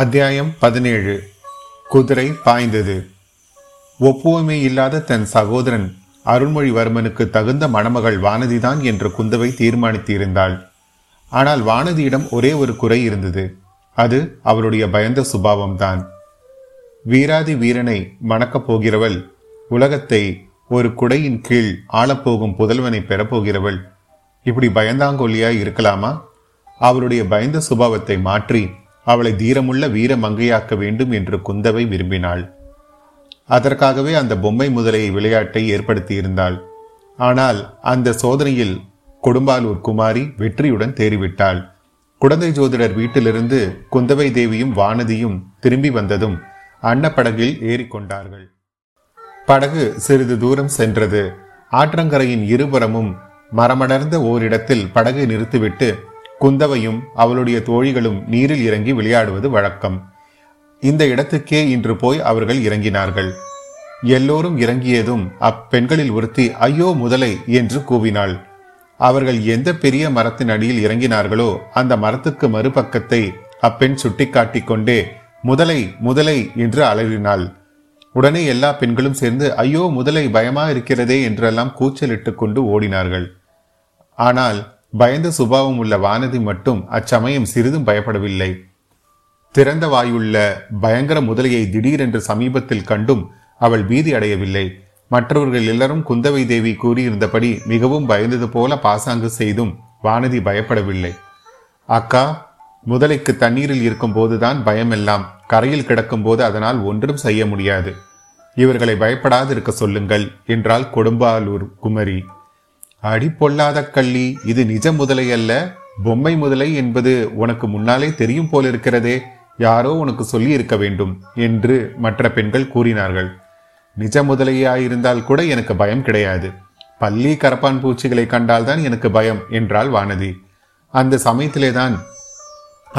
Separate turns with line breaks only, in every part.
அத்தியாயம் பதினேழு குதிரை பாய்ந்தது ஒப்புவமே இல்லாத தன் சகோதரன் அருள்மொழிவர்மனுக்கு தகுந்த மணமகள் வானதிதான் என்று குந்தவை தீர்மானித்திருந்தாள் ஆனால் வானதியிடம் ஒரே ஒரு குறை இருந்தது அது அவளுடைய பயந்த சுபாவம்தான் வீராதி வீரனை மணக்கப் போகிறவள் உலகத்தை ஒரு குடையின் கீழ் ஆளப்போகும் புதல்வனை பெறப்போகிறவள் இப்படி பயந்தாங்கொல்லியாய் இருக்கலாமா அவளுடைய பயந்த சுபாவத்தை மாற்றி அவளை தீரமுள்ள வீர மங்கையாக்க வேண்டும் என்று குந்தவை விரும்பினாள் அதற்காகவே அந்த பொம்மை முதலையை விளையாட்டை ஏற்படுத்தியிருந்தாள் ஆனால் அந்த சோதனையில் கொடும்பாலூர் குமாரி வெற்றியுடன் தேறிவிட்டாள் குழந்தை ஜோதிடர் வீட்டிலிருந்து குந்தவை தேவியும் வானதியும் திரும்பி வந்ததும் அன்னப்படகில் ஏறிக்கொண்டார்கள் படகு சிறிது தூரம் சென்றது ஆற்றங்கரையின் இருபுறமும் மரமடர்ந்த ஓரிடத்தில் படகு நிறுத்திவிட்டு குந்தவையும் அவளுடைய தோழிகளும் நீரில் இறங்கி விளையாடுவது வழக்கம் இந்த இடத்துக்கே இன்று போய் அவர்கள் இறங்கினார்கள் எல்லோரும் இறங்கியதும் அப்பெண்களில் ஒருத்தி ஐயோ முதலை என்று கூவினாள் அவர்கள் எந்த பெரிய மரத்தின் அடியில் இறங்கினார்களோ அந்த மரத்துக்கு மறுபக்கத்தை அப்பெண் சுட்டிக்காட்டிக் கொண்டே முதலை முதலை என்று அலறினாள் உடனே எல்லா பெண்களும் சேர்ந்து ஐயோ முதலை பயமா இருக்கிறதே என்றெல்லாம் கூச்சலிட்டுக் கொண்டு ஓடினார்கள் ஆனால் பயந்த சுபாவம் உள்ள வானதி மட்டும் அச்சமயம் சிறிதும் பயப்படவில்லை திறந்த வாயுள்ள பயங்கர முதலையை திடீரென்று சமீபத்தில் கண்டும் அவள் பீதி அடையவில்லை மற்றவர்கள் எல்லாரும் குந்தவை தேவி கூறியிருந்தபடி மிகவும் பயந்தது போல பாசாங்கு செய்தும் வானதி பயப்படவில்லை அக்கா முதலைக்கு தண்ணீரில் இருக்கும் போதுதான் பயமெல்லாம் கரையில் கிடக்கும் போது அதனால் ஒன்றும் செய்ய முடியாது இவர்களை பயப்படாது இருக்க சொல்லுங்கள் என்றாள் கொடும்பாலூர் குமரி அடி பொல்லாத கள்ளி இது நிஜ முதலை அல்ல பொம்மை முதலை என்பது உனக்கு முன்னாலே தெரியும் போலிருக்கிறதே யாரோ உனக்கு சொல்லி இருக்க வேண்டும் என்று மற்ற பெண்கள் கூறினார்கள் நிஜ முதலையாயிருந்தால் கூட எனக்கு பயம் கிடையாது பள்ளி கரப்பான் பூச்சிகளை கண்டால்தான் எனக்கு பயம் என்றாள் வானதி அந்த சமயத்திலே தான்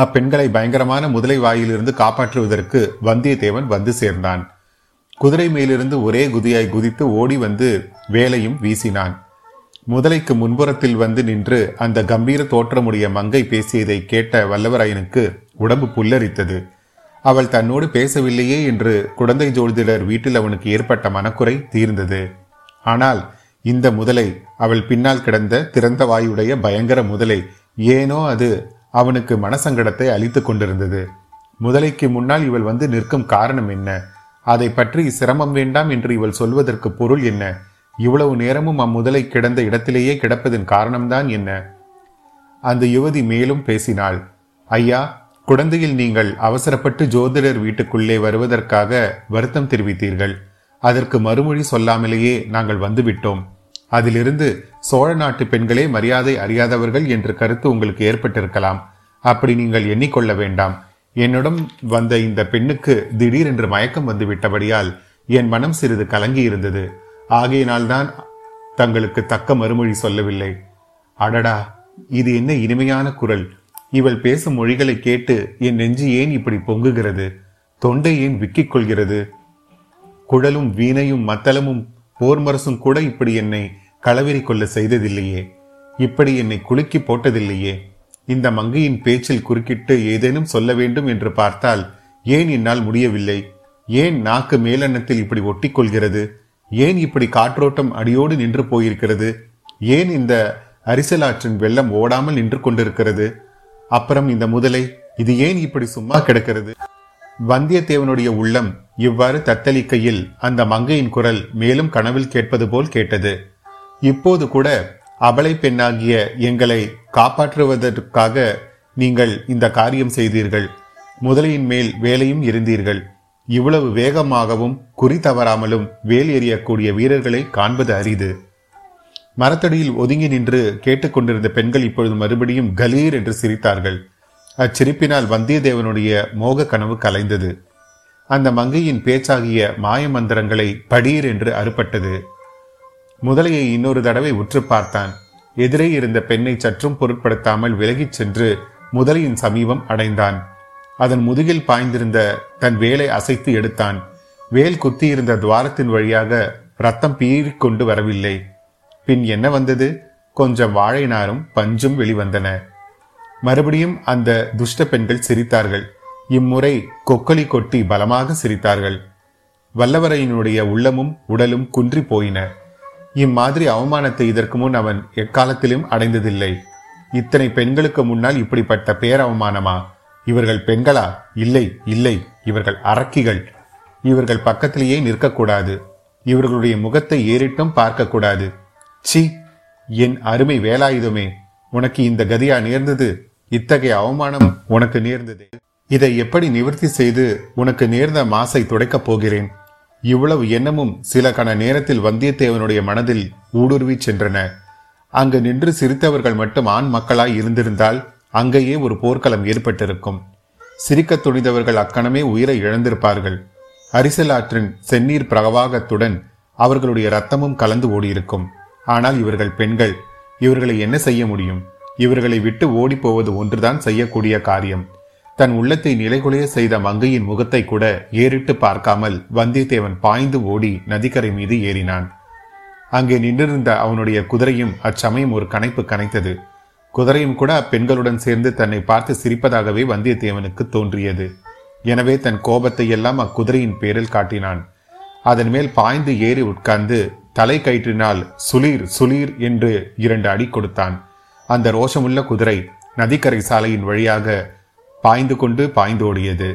அப்பெண்களை பயங்கரமான முதலை வாயிலிருந்து காப்பாற்றுவதற்கு வந்தியத்தேவன் வந்து சேர்ந்தான் குதிரை மேலிருந்து ஒரே குதியாய் குதித்து ஓடி வந்து வேலையும் வீசினான் முதலைக்கு முன்புறத்தில் வந்து நின்று அந்த கம்பீர தோற்றமுடைய மங்கை பேசியதை கேட்ட வல்லவராயனுக்கு உடம்பு புல்லரித்தது அவள் தன்னோடு பேசவில்லையே என்று குழந்தை ஜோதிடர் வீட்டில் அவனுக்கு ஏற்பட்ட மனக்குறை தீர்ந்தது ஆனால் இந்த முதலை அவள் பின்னால் கிடந்த திறந்த வாயுடைய பயங்கர முதலை ஏனோ அது அவனுக்கு மனசங்கடத்தை அளித்து கொண்டிருந்தது முதலைக்கு முன்னால் இவள் வந்து நிற்கும் காரணம் என்ன அதை பற்றி சிரமம் வேண்டாம் என்று இவள் சொல்வதற்கு பொருள் என்ன இவ்வளவு நேரமும் அம்முதலை கிடந்த இடத்திலேயே கிடப்பதன் காரணம்தான் என்ன அந்த யுவதி மேலும் பேசினாள் ஐயா குழந்தையில் நீங்கள் அவசரப்பட்டு ஜோதிடர் வீட்டுக்குள்ளே வருவதற்காக வருத்தம் தெரிவித்தீர்கள் அதற்கு மறுமொழி சொல்லாமலேயே நாங்கள் வந்துவிட்டோம் அதிலிருந்து சோழ நாட்டு பெண்களே மரியாதை அறியாதவர்கள் என்ற கருத்து உங்களுக்கு ஏற்பட்டிருக்கலாம் அப்படி நீங்கள் எண்ணிக்கொள்ள வேண்டாம் என்னுடன் வந்த இந்த பெண்ணுக்கு திடீரென்று மயக்கம் வந்துவிட்டபடியால் என் மனம் சிறிது கலங்கி இருந்தது ஆகையினால்தான் தங்களுக்கு தக்க மறுமொழி சொல்லவில்லை அடடா இது என்ன இனிமையான குரல் இவள் பேசும் மொழிகளை கேட்டு என் நெஞ்சு ஏன் இப்படி பொங்குகிறது தொண்டை ஏன் விக்கிக் கொள்கிறது குழலும் வீணையும் மத்தளமும் போர்மரசும் கூட இப்படி என்னை களவெறி கொள்ள செய்ததில்லையே இப்படி என்னை குலுக்கி போட்டதில்லையே இந்த மங்கையின் பேச்சில் குறுக்கிட்டு ஏதேனும் சொல்ல வேண்டும் என்று பார்த்தால் ஏன் என்னால் முடியவில்லை ஏன் நாக்கு மேலெண்ணத்தில் இப்படி ஒட்டிக்கொள்கிறது ஏன் இப்படி காற்றோட்டம் அடியோடு நின்று போயிருக்கிறது ஏன் இந்த அரிசலாற்றின் வெள்ளம் ஓடாமல் நின்று கொண்டிருக்கிறது அப்புறம் இந்த முதலை இது ஏன் இப்படி சும்மா கிடக்கிறது வந்தியத்தேவனுடைய உள்ளம் இவ்வாறு தத்தளிக்கையில் அந்த மங்கையின் குரல் மேலும் கனவில் கேட்பது போல் கேட்டது இப்போது கூட அபலை பெண்ணாகிய எங்களை காப்பாற்றுவதற்காக நீங்கள் இந்த காரியம் செய்தீர்கள் முதலையின் மேல் வேலையும் இருந்தீர்கள் இவ்வளவு வேகமாகவும் குறி தவறாமலும் வேல் எறியக்கூடிய வீரர்களை காண்பது அரிது மரத்தடியில் ஒதுங்கி நின்று கேட்டுக்கொண்டிருந்த பெண்கள் இப்பொழுது மறுபடியும் கலீர் என்று சிரித்தார்கள் அச்சிரிப்பினால் வந்தியத்தேவனுடைய மோக கனவு கலைந்தது அந்த மங்கையின் பேச்சாகிய மாயமந்திரங்களை படீர் என்று அறுபட்டது முதலையை இன்னொரு தடவை உற்று பார்த்தான் எதிரே இருந்த பெண்ணை சற்றும் பொருட்படுத்தாமல் விலகிச் சென்று முதலையின் சமீபம் அடைந்தான் அதன் முதுகில் பாய்ந்திருந்த தன் வேலை அசைத்து எடுத்தான் வேல் குத்தியிருந்த துவாரத்தின் வழியாக ரத்தம் பீறிக்கொண்டு வரவில்லை பின் என்ன வந்தது கொஞ்சம் வாழைநாரும் பஞ்சும் வெளிவந்தன மறுபடியும் அந்த துஷ்ட பெண்கள் சிரித்தார்கள் இம்முறை கொக்கலி கொட்டி பலமாக சிரித்தார்கள் வல்லவரையினுடைய உள்ளமும் உடலும் குன்றி போயின இம்மாதிரி அவமானத்தை இதற்கு முன் அவன் எக்காலத்திலும் அடைந்ததில்லை இத்தனை பெண்களுக்கு முன்னால் இப்படிப்பட்ட பேரவமானமா இவர்கள் பெண்களா இல்லை இல்லை இவர்கள் அரக்கிகள் இவர்கள் பக்கத்திலேயே நிற்கக்கூடாது இவர்களுடைய முகத்தை ஏறிட்டும் பார்க்கக்கூடாது சி என் அருமை வேலாயுதமே உனக்கு இந்த கதியா நேர்ந்தது இத்தகைய அவமானம் உனக்கு நேர்ந்தது இதை எப்படி நிவர்த்தி செய்து உனக்கு நேர்ந்த மாசை துடைக்கப் போகிறேன் இவ்வளவு எண்ணமும் சில கண நேரத்தில் வந்தியத்தேவனுடைய மனதில் ஊடுருவி சென்றன அங்கு நின்று சிரித்தவர்கள் மட்டும் ஆண் மக்களாய் இருந்திருந்தால் அங்கேயே ஒரு போர்க்களம் ஏற்பட்டிருக்கும் சிரிக்க துணிந்தவர்கள் அக்கணமே உயிரை இழந்திருப்பார்கள் அரிசலாற்றின் செந்நீர் பிரவாகத்துடன் அவர்களுடைய ரத்தமும் கலந்து ஓடியிருக்கும் ஆனால் இவர்கள் பெண்கள் இவர்களை என்ன செய்ய முடியும் இவர்களை விட்டு ஓடிப்போவது ஒன்றுதான் செய்யக்கூடிய காரியம் தன் உள்ளத்தை நிலைகுலைய செய்த மங்கையின் முகத்தை கூட ஏறிட்டு பார்க்காமல் வந்தியத்தேவன் பாய்ந்து ஓடி நதிக்கரை மீது ஏறினான் அங்கே நின்றிருந்த அவனுடைய குதிரையும் அச்சமயம் ஒரு கணைப்பு கனைத்தது குதிரையும் கூட அப்பெண்களுடன் சேர்ந்து தன்னை பார்த்து சிரிப்பதாகவே வந்தியத்தேவனுக்கு தோன்றியது எனவே தன் கோபத்தை எல்லாம் அக்குதிரையின் பேரில் காட்டினான் அதன் மேல் பாய்ந்து ஏறி உட்கார்ந்து தலை கயிற்றினால் சுளீர் சுளீர் என்று இரண்டு அடி கொடுத்தான் அந்த ரோஷமுள்ள குதிரை நதிக்கரை சாலையின் வழியாக பாய்ந்து கொண்டு பாய்ந்து ஓடியது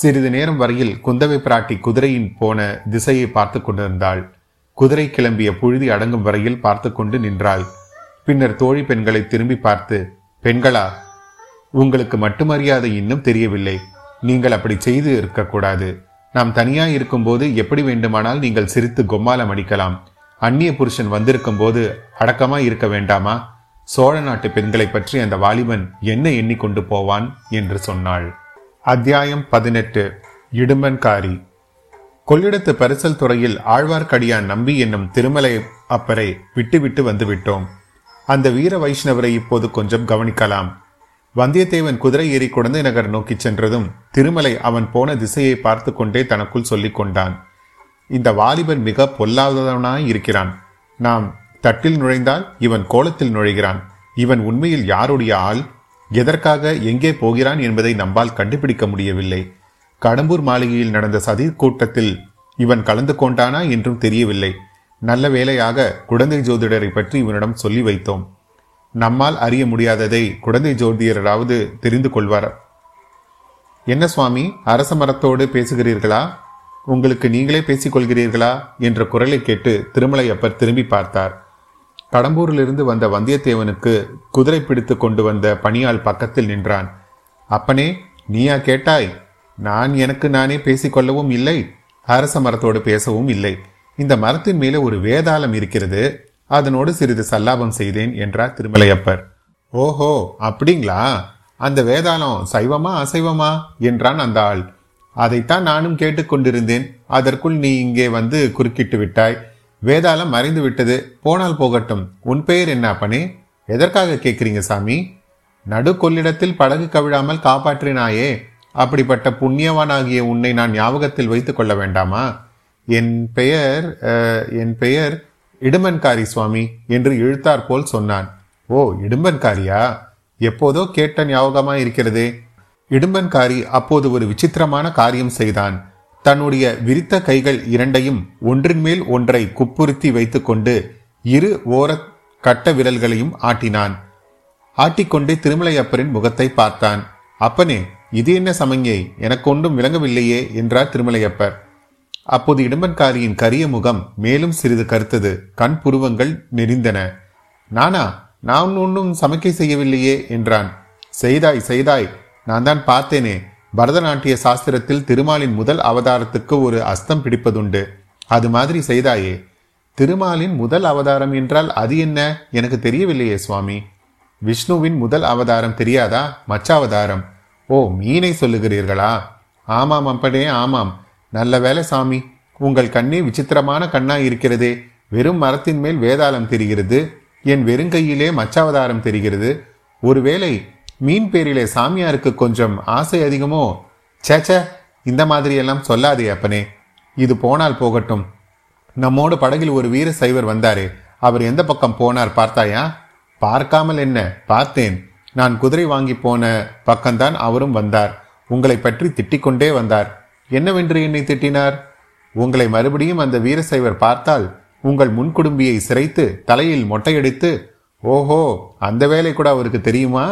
சிறிது நேரம் வரையில் குந்தவை பிராட்டி குதிரையின் போன திசையை பார்த்து கொண்டிருந்தாள் குதிரை கிளம்பிய புழுதி அடங்கும் வரையில் பார்த்து கொண்டு நின்றாள் பின்னர் தோழி பெண்களை திரும்பி பார்த்து பெண்களா உங்களுக்கு மட்டுமரியாதை இன்னும் தெரியவில்லை நீங்கள் அப்படி செய்து இருக்கக்கூடாது நாம் தனியாய் இருக்கும்போது எப்படி வேண்டுமானால் நீங்கள் சிரித்து கொம்மாலம் அடிக்கலாம் அந்நிய புருஷன் வந்திருக்கும் போது அடக்கமா இருக்க வேண்டாமா சோழ நாட்டு பெண்களை பற்றி அந்த வாலிபன் என்ன எண்ணிக்கொண்டு போவான் என்று சொன்னாள் அத்தியாயம் பதினெட்டு இடும்பன்காரி கொள்ளிடத்து பரிசல் துறையில் ஆழ்வார்க்கடியான் நம்பி என்னும் திருமலை அப்பரை விட்டுவிட்டு வந்துவிட்டோம் அந்த வீர வைஷ்ணவரை இப்போது கொஞ்சம் கவனிக்கலாம் வந்தியத்தேவன் குதிரை ஏறி குழந்தை நகர் நோக்கி சென்றதும் திருமலை அவன் போன திசையை பார்த்து கொண்டே தனக்குள் சொல்லிக் கொண்டான் இந்த வாலிபன் மிக பொல்லாதவனாய் இருக்கிறான் நாம் தட்டில் நுழைந்தால் இவன் கோலத்தில் நுழைகிறான் இவன் உண்மையில் யாருடைய ஆள் எதற்காக எங்கே போகிறான் என்பதை நம்மால் கண்டுபிடிக்க முடியவில்லை கடம்பூர் மாளிகையில் நடந்த சதி கூட்டத்தில் இவன் கலந்து கொண்டானா என்றும் தெரியவில்லை நல்ல வேலையாக குழந்தை ஜோதிடரை பற்றி இவனிடம் சொல்லி வைத்தோம் நம்மால் அறிய முடியாததை குழந்தை ஜோதிடராவது தெரிந்து கொள்வார் என்ன சுவாமி அரச மரத்தோடு பேசுகிறீர்களா உங்களுக்கு நீங்களே பேசிக்கொள்கிறீர்களா என்ற குரலை கேட்டு திருமலையப்பர் திரும்பி பார்த்தார் கடம்பூரிலிருந்து வந்த வந்தியத்தேவனுக்கு குதிரை பிடித்து கொண்டு வந்த பணியால் பக்கத்தில் நின்றான் அப்பனே நீயா கேட்டாய் நான் எனக்கு நானே பேசிக்கொள்ளவும் இல்லை அரச மரத்தோடு பேசவும் இல்லை இந்த மரத்தின் மேலே ஒரு வேதாளம் இருக்கிறது அதனோடு சிறிது சல்லாபம் செய்தேன் என்றார் திருமலையப்பர் ஓஹோ அப்படிங்களா அந்த வேதாளம் சைவமா அசைவமா என்றான் அந்த ஆள் அதைத்தான் நானும் கேட்டுக்கொண்டிருந்தேன் அதற்குள் நீ இங்கே வந்து குறுக்கிட்டு விட்டாய் வேதாளம் மறைந்து விட்டது போனால் போகட்டும் உன் பெயர் என்ன அப்பனே எதற்காக கேட்குறீங்க சாமி நடு கொள்ளிடத்தில் படகு கவிழாமல் காப்பாற்றினாயே அப்படிப்பட்ட புண்ணியவானாகிய உன்னை நான் ஞாபகத்தில் வைத்துக் கொள்ள வேண்டாமா என் பெயர் என் பெயர் இடுமன்காரி சுவாமி என்று இழுத்தார் போல் சொன்னான் ஓ இடும்பன்காரியா எப்போதோ கேட்ட ஞாபகமா இருக்கிறதே இடும்பன்காரி அப்போது ஒரு விசித்திரமான காரியம் செய்தான் தன்னுடைய விரித்த கைகள் இரண்டையும் ஒன்றின் மேல் ஒன்றை குப்புறுத்தி வைத்துக்கொண்டு இரு ஓர கட்ட விரல்களையும் ஆட்டினான் ஆட்டிக்கொண்டே திருமலையப்பரின் முகத்தை பார்த்தான் அப்பனே இது என்ன சமங்கே எனக்கு ஒன்றும் விளங்கவில்லையே என்றார் திருமலையப்பர் அப்போது இடம்பன்காரியின் கரிய முகம் மேலும் சிறிது கருத்தது கண் புருவங்கள் நெறிந்தன நானா நான் ஒன்றும் சமைக்கை செய்யவில்லையே என்றான் செய்தாய் செய்தாய் நான் தான் பார்த்தேனே பரதநாட்டிய சாஸ்திரத்தில் திருமாலின் முதல் அவதாரத்துக்கு ஒரு அஸ்தம் பிடிப்பதுண்டு அது மாதிரி செய்தாயே திருமாலின் முதல் அவதாரம் என்றால் அது என்ன எனக்கு தெரியவில்லையே சுவாமி விஷ்ணுவின் முதல் அவதாரம் தெரியாதா மச்ச அவதாரம் ஓ மீனை சொல்லுகிறீர்களா ஆமாம் அப்படே ஆமாம் நல்ல வேலை சாமி உங்கள் கண்ணே விசித்திரமான கண்ணா இருக்கிறதே வெறும் மரத்தின் மேல் வேதாளம் தெரிகிறது என் வெறுங்கையிலே மச்சாவதாரம் தெரிகிறது ஒருவேளை மீன் பேரிலே சாமியாருக்கு கொஞ்சம் ஆசை அதிகமோ சேச்ச இந்த மாதிரியெல்லாம் சொல்லாதே அப்பனே இது போனால் போகட்டும் நம்மோடு படகில் ஒரு வீர சைவர் வந்தாரே அவர் எந்த பக்கம் போனார் பார்த்தாயா பார்க்காமல் என்ன பார்த்தேன் நான் குதிரை வாங்கி போன பக்கம்தான் அவரும் வந்தார் உங்களை பற்றி திட்டிக்கொண்டே வந்தார் என்னவென்று என்னை திட்டினார் உங்களை மறுபடியும் அந்த வீரசைவர் பார்த்தால் உங்கள் முன்குடும்பியை சிரைத்து தலையில் மொட்டையடித்து ஓஹோ அந்த வேலை கூட அவருக்கு தெரியுமா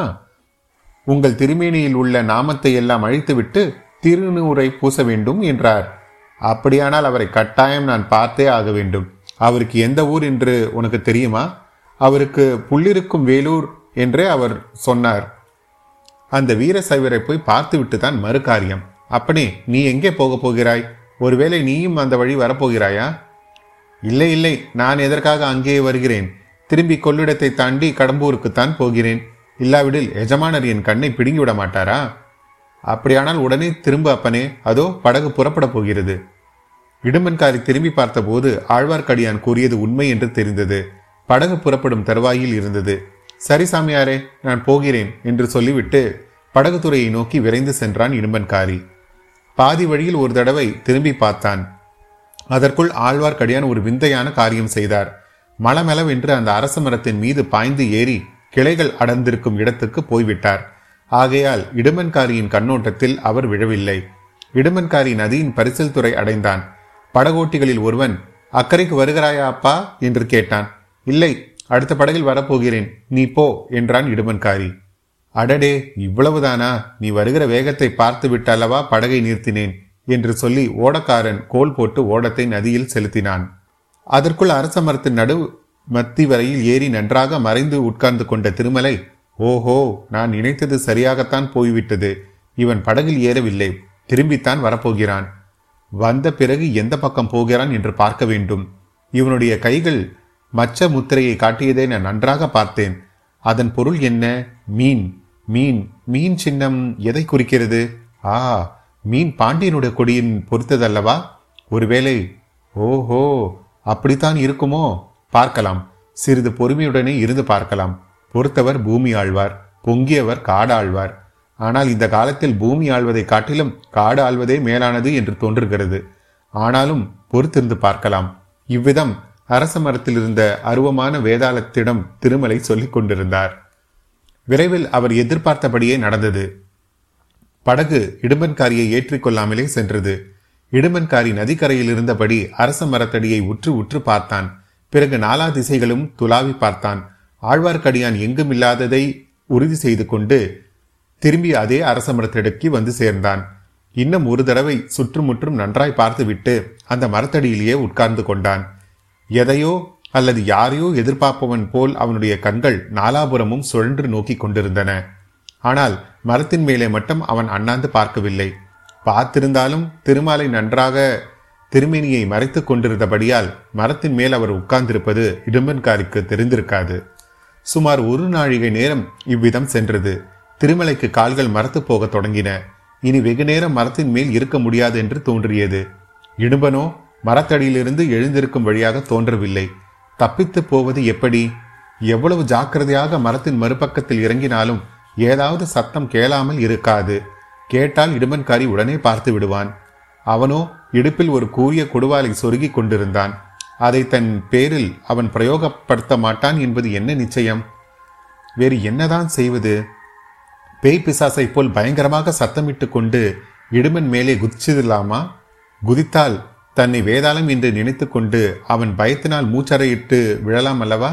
உங்கள் திருமேனியில் உள்ள நாமத்தை எல்லாம் அழித்துவிட்டு திருநூரை பூச வேண்டும் என்றார் அப்படியானால் அவரை கட்டாயம் நான் பார்த்தே ஆக வேண்டும் அவருக்கு எந்த ஊர் என்று உனக்கு தெரியுமா அவருக்கு புள்ளிருக்கும் வேலூர் என்றே அவர் சொன்னார் அந்த வீர சைவரை போய் பார்த்துவிட்டு தான் மறு காரியம் அப்பனே நீ எங்கே போகப் போகிறாய் ஒருவேளை நீயும் அந்த வழி வரப்போகிறாயா இல்லை இல்லை நான் எதற்காக அங்கேயே வருகிறேன் திரும்பி கொள்ளிடத்தை தாண்டி கடம்பூருக்குத்தான் போகிறேன் இல்லாவிடில் எஜமானர் என் கண்ணை பிடுங்கி விட மாட்டாரா அப்படியானால் உடனே திரும்ப அப்பனே அதோ படகு புறப்பட போகிறது இடுமன்காரி திரும்பி பார்த்தபோது ஆழ்வார்க்கடியான் கூறியது உண்மை என்று தெரிந்தது படகு புறப்படும் தருவாயில் இருந்தது சரி சாமியாரே நான் போகிறேன் என்று சொல்லிவிட்டு படகுத்துறையை நோக்கி விரைந்து சென்றான் இடுமன்காரி பாதி வழியில் ஒரு தடவை திரும்பி பார்த்தான் அதற்குள் ஆழ்வார்க்கடியான் ஒரு விந்தையான காரியம் செய்தார் மலமளவென்று அந்த அரச மரத்தின் மீது பாய்ந்து ஏறி கிளைகள் அடர்ந்திருக்கும் இடத்துக்கு போய்விட்டார் ஆகையால் இடுமன்காரியின் கண்ணோட்டத்தில் அவர் விழவில்லை இடுமன்காரி நதியின் பரிசல் துறை அடைந்தான் படகோட்டிகளில் ஒருவன் அக்கறைக்கு வருகிறாயா அப்பா என்று கேட்டான் இல்லை அடுத்த படகில் வரப்போகிறேன் நீ போ என்றான் இடுமன்காரி அடடே இவ்வளவுதானா நீ வருகிற வேகத்தை பார்த்து விட்டல்லவா படகை நிறுத்தினேன் என்று சொல்லி ஓடக்காரன் கோல் போட்டு ஓடத்தை நதியில் செலுத்தினான் அதற்குள் அரச மரத்தின் நடு மத்தி வரையில் ஏறி நன்றாக மறைந்து உட்கார்ந்து கொண்ட திருமலை ஓஹோ நான் நினைத்தது சரியாகத்தான் போய்விட்டது இவன் படகில் ஏறவில்லை திரும்பித்தான் வரப்போகிறான் வந்த பிறகு எந்த பக்கம் போகிறான் என்று பார்க்க வேண்டும் இவனுடைய கைகள் மச்ச முத்திரையை காட்டியதை நான் நன்றாக பார்த்தேன் அதன் பொருள் என்ன மீன் மீன் மீன் சின்னம் எதை குறிக்கிறது ஆ மீன் பாண்டியனுடைய கொடியின் பொறுத்ததல்லவா ஒருவேளை ஓஹோ அப்படித்தான் இருக்குமோ பார்க்கலாம் சிறிது பொறுமையுடனே இருந்து பார்க்கலாம் பொறுத்தவர் பூமி ஆழ்வார் பொங்கியவர் காடு ஆழ்வார் ஆனால் இந்த காலத்தில் பூமி ஆழ்வதை காட்டிலும் காடு ஆழ்வதே மேலானது என்று தோன்றுகிறது ஆனாலும் பொறுத்திருந்து பார்க்கலாம் இவ்விதம் அரச மரத்தில் இருந்த அருவமான வேதாளத்திடம் திருமலை சொல்லிக் கொண்டிருந்தார் விரைவில் அவர் எதிர்பார்த்தபடியே நடந்தது படகு இடுமன்காரியை ஏற்றிக்கொள்ளாமலே சென்றது இடுமன்காரி நதிக்கரையில் இருந்தபடி அரச மரத்தடியை உற்று உற்று பார்த்தான் பிறகு நாலா திசைகளும் துலாவி பார்த்தான் ஆழ்வார்க்கடியான் எங்கும் இல்லாததை உறுதி செய்து கொண்டு திரும்பி அதே அரச மரத்தடிக்கு வந்து சேர்ந்தான் இன்னும் ஒரு தடவை சுற்றுமுற்றும் நன்றாய் பார்த்துவிட்டு அந்த மரத்தடியிலேயே உட்கார்ந்து கொண்டான் எதையோ அல்லது யாரையோ எதிர்பார்ப்பவன் போல் அவனுடைய கண்கள் நாலாபுரமும் சுழன்று நோக்கி கொண்டிருந்தன ஆனால் மரத்தின் மேலே மட்டும் அவன் அண்ணாந்து பார்க்கவில்லை பார்த்திருந்தாலும் திருமாலை நன்றாக திருமேனியை மறைத்து கொண்டிருந்தபடியால் மரத்தின் மேல் அவர் உட்கார்ந்திருப்பது இடும்பன்காருக்கு தெரிந்திருக்காது சுமார் ஒரு நாழிகை நேரம் இவ்விதம் சென்றது திருமலைக்கு கால்கள் மரத்து போக தொடங்கின இனி வெகு நேரம் மரத்தின் மேல் இருக்க முடியாது என்று தோன்றியது இடும்பனோ மரத்தடியிலிருந்து எழுந்திருக்கும் வழியாக தோன்றவில்லை தப்பித்து போவது எப்படி எவ்வளவு ஜாக்கிரதையாக மரத்தின் மறுபக்கத்தில் இறங்கினாலும் ஏதாவது சத்தம் கேளாமல் இருக்காது கேட்டால் இடுமன்காரி உடனே பார்த்து விடுவான் அவனோ இடுப்பில் ஒரு கூரிய கொடுவாலை சொருகி கொண்டிருந்தான் அதை தன் பேரில் அவன் பிரயோகப்படுத்த மாட்டான் என்பது என்ன நிச்சயம் வேறு என்னதான் செய்வது பேய் பிசாசை போல் பயங்கரமாக சத்தமிட்டு கொண்டு இடுமன் மேலே குதிச்சிடலாமா குதித்தால் தன்னை வேதாளம் என்று நினைத்துக்கொண்டு அவன் பயத்தினால் மூச்சறையிட்டு விழலாம் அல்லவா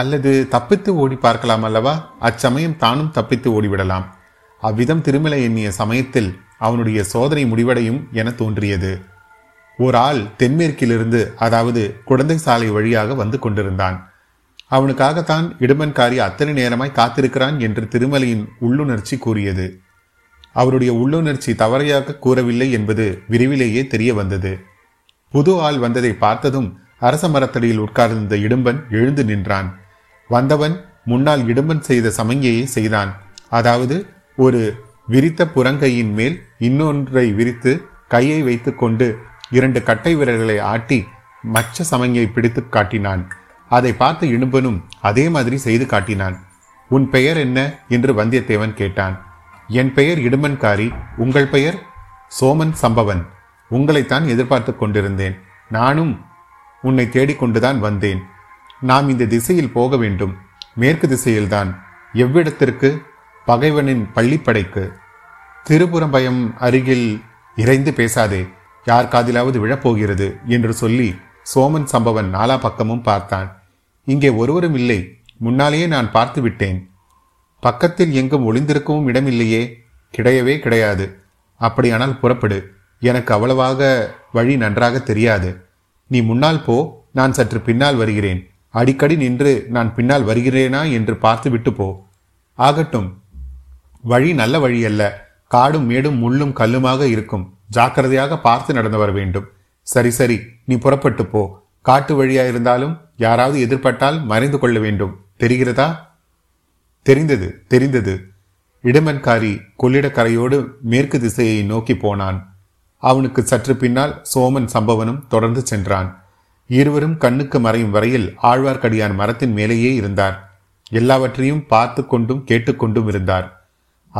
அல்லது தப்பித்து ஓடி பார்க்கலாம் அல்லவா அச்சமயம் தானும் தப்பித்து ஓடிவிடலாம் அவ்விதம் திருமலை எண்ணிய சமயத்தில் அவனுடைய சோதனை முடிவடையும் என தோன்றியது ஒரு ஆள் தென்மேற்கிலிருந்து அதாவது குழந்தை சாலை வழியாக வந்து கொண்டிருந்தான் அவனுக்காகத்தான் இடுமன்காரி அத்தனை நேரமாய் காத்திருக்கிறான் என்று திருமலையின் உள்ளுணர்ச்சி கூறியது அவருடைய உள்ளுணர்ச்சி தவறையாக கூறவில்லை என்பது விரைவிலேயே தெரிய வந்தது புது ஆள் வந்ததை பார்த்ததும் அரச மரத்தடியில் உட்கார்ந்த இடும்பன் எழுந்து நின்றான் வந்தவன் முன்னால் இடும்பன் செய்த சமங்கையை செய்தான் அதாவது ஒரு விரித்த புறங்கையின் மேல் இன்னொன்றை விரித்து கையை வைத்துக்கொண்டு இரண்டு கட்டை விரல்களை ஆட்டி மச்ச சமங்கையை பிடித்து காட்டினான் அதை பார்த்த இடும்பனும் அதே மாதிரி செய்து காட்டினான் உன் பெயர் என்ன என்று வந்தியத்தேவன் கேட்டான் என் பெயர் இடுமன்காரி உங்கள் பெயர் சோமன் சம்பவன் உங்களைத்தான் எதிர்பார்த்து கொண்டிருந்தேன் நானும் உன்னை தேடிக்கொண்டுதான் வந்தேன் நாம் இந்த திசையில் போக வேண்டும் மேற்கு திசையில்தான் எவ்விடத்திற்கு பகைவனின் பள்ளிப்படைக்கு திருபுறம்பயம் அருகில் இறைந்து பேசாதே யார் காதிலாவது விழப்போகிறது என்று சொல்லி சோமன் சம்பவன் நாலா பக்கமும் பார்த்தான் இங்கே ஒருவரும் இல்லை முன்னாலேயே நான் பார்த்து விட்டேன் பக்கத்தில் எங்கும் ஒளிந்திருக்கவும் இடமில்லையே கிடையவே கிடையாது அப்படியானால் புறப்படு எனக்கு அவ்வளவாக வழி நன்றாக தெரியாது நீ முன்னால் போ நான் சற்று பின்னால் வருகிறேன் அடிக்கடி நின்று நான் பின்னால் வருகிறேனா என்று பார்த்து விட்டு போ ஆகட்டும் வழி நல்ல வழி அல்ல காடும் மேடும் முள்ளும் கல்லுமாக இருக்கும் ஜாக்கிரதையாக பார்த்து நடந்து வர வேண்டும் சரி சரி நீ புறப்பட்டு போ காட்டு வழியாயிருந்தாலும் இருந்தாலும் யாராவது எதிர்பட்டால் மறைந்து கொள்ள வேண்டும் தெரிகிறதா தெரிந்தது தெரிந்தது இடமன்காரி கொள்ளிடக்கரையோடு மேற்கு திசையை நோக்கி போனான் அவனுக்கு சற்று பின்னால் சோமன் சம்பவனும் தொடர்ந்து சென்றான் இருவரும் கண்ணுக்கு மறையும் வரையில் ஆழ்வார்க்கடியான் மரத்தின் மேலேயே இருந்தார் எல்லாவற்றையும் பார்த்து கொண்டும் கேட்டுக்கொண்டும் இருந்தார்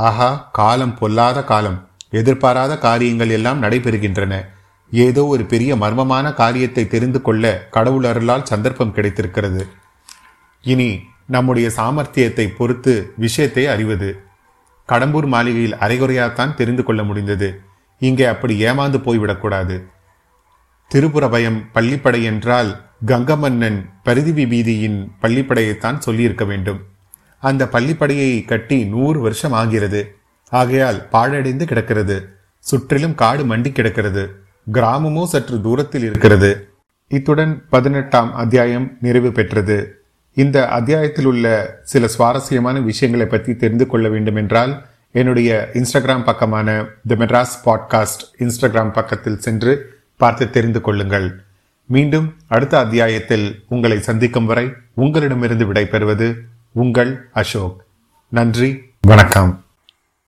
ஆஹா காலம் பொல்லாத காலம் எதிர்பாராத காரியங்கள் எல்லாம் நடைபெறுகின்றன ஏதோ ஒரு பெரிய மர்மமான காரியத்தை தெரிந்து கொள்ள கடவுள் அருளால் சந்தர்ப்பம் கிடைத்திருக்கிறது இனி நம்முடைய சாமர்த்தியத்தை பொறுத்து விஷயத்தை அறிவது கடம்பூர் மாளிகையில் அரைகுறையாத்தான் தெரிந்து கொள்ள முடிந்தது இங்கே அப்படி ஏமாந்து போய்விடக்கூடாது திருப்புரபயம் பள்ளிப்படை என்றால் கங்கமன்னன் பரிதிவி வீதியின் பள்ளிப்படையைத்தான் சொல்லியிருக்க வேண்டும் அந்த பள்ளிப்படையை கட்டி நூறு வருஷம் ஆகிறது ஆகையால் பாழடைந்து கிடக்கிறது சுற்றிலும் காடு மண்டி கிடக்கிறது கிராமமோ சற்று தூரத்தில் இருக்கிறது இத்துடன் பதினெட்டாம் அத்தியாயம் நிறைவு பெற்றது இந்த அத்தியாயத்தில் உள்ள சில சுவாரஸ்யமான விஷயங்களை பற்றி தெரிந்து கொள்ள வேண்டும் என்றால் என்னுடைய இன்ஸ்டாகிராம் பக்கமான தி மெட்ராஸ் பாட்காஸ்ட் இன்ஸ்டாகிராம் பக்கத்தில் சென்று பார்த்து தெரிந்து கொள்ளுங்கள் மீண்டும் அடுத்த அத்தியாயத்தில் உங்களை சந்திக்கும் வரை உங்களிடமிருந்து விடைபெறுவது உங்கள் அசோக் நன்றி வணக்கம்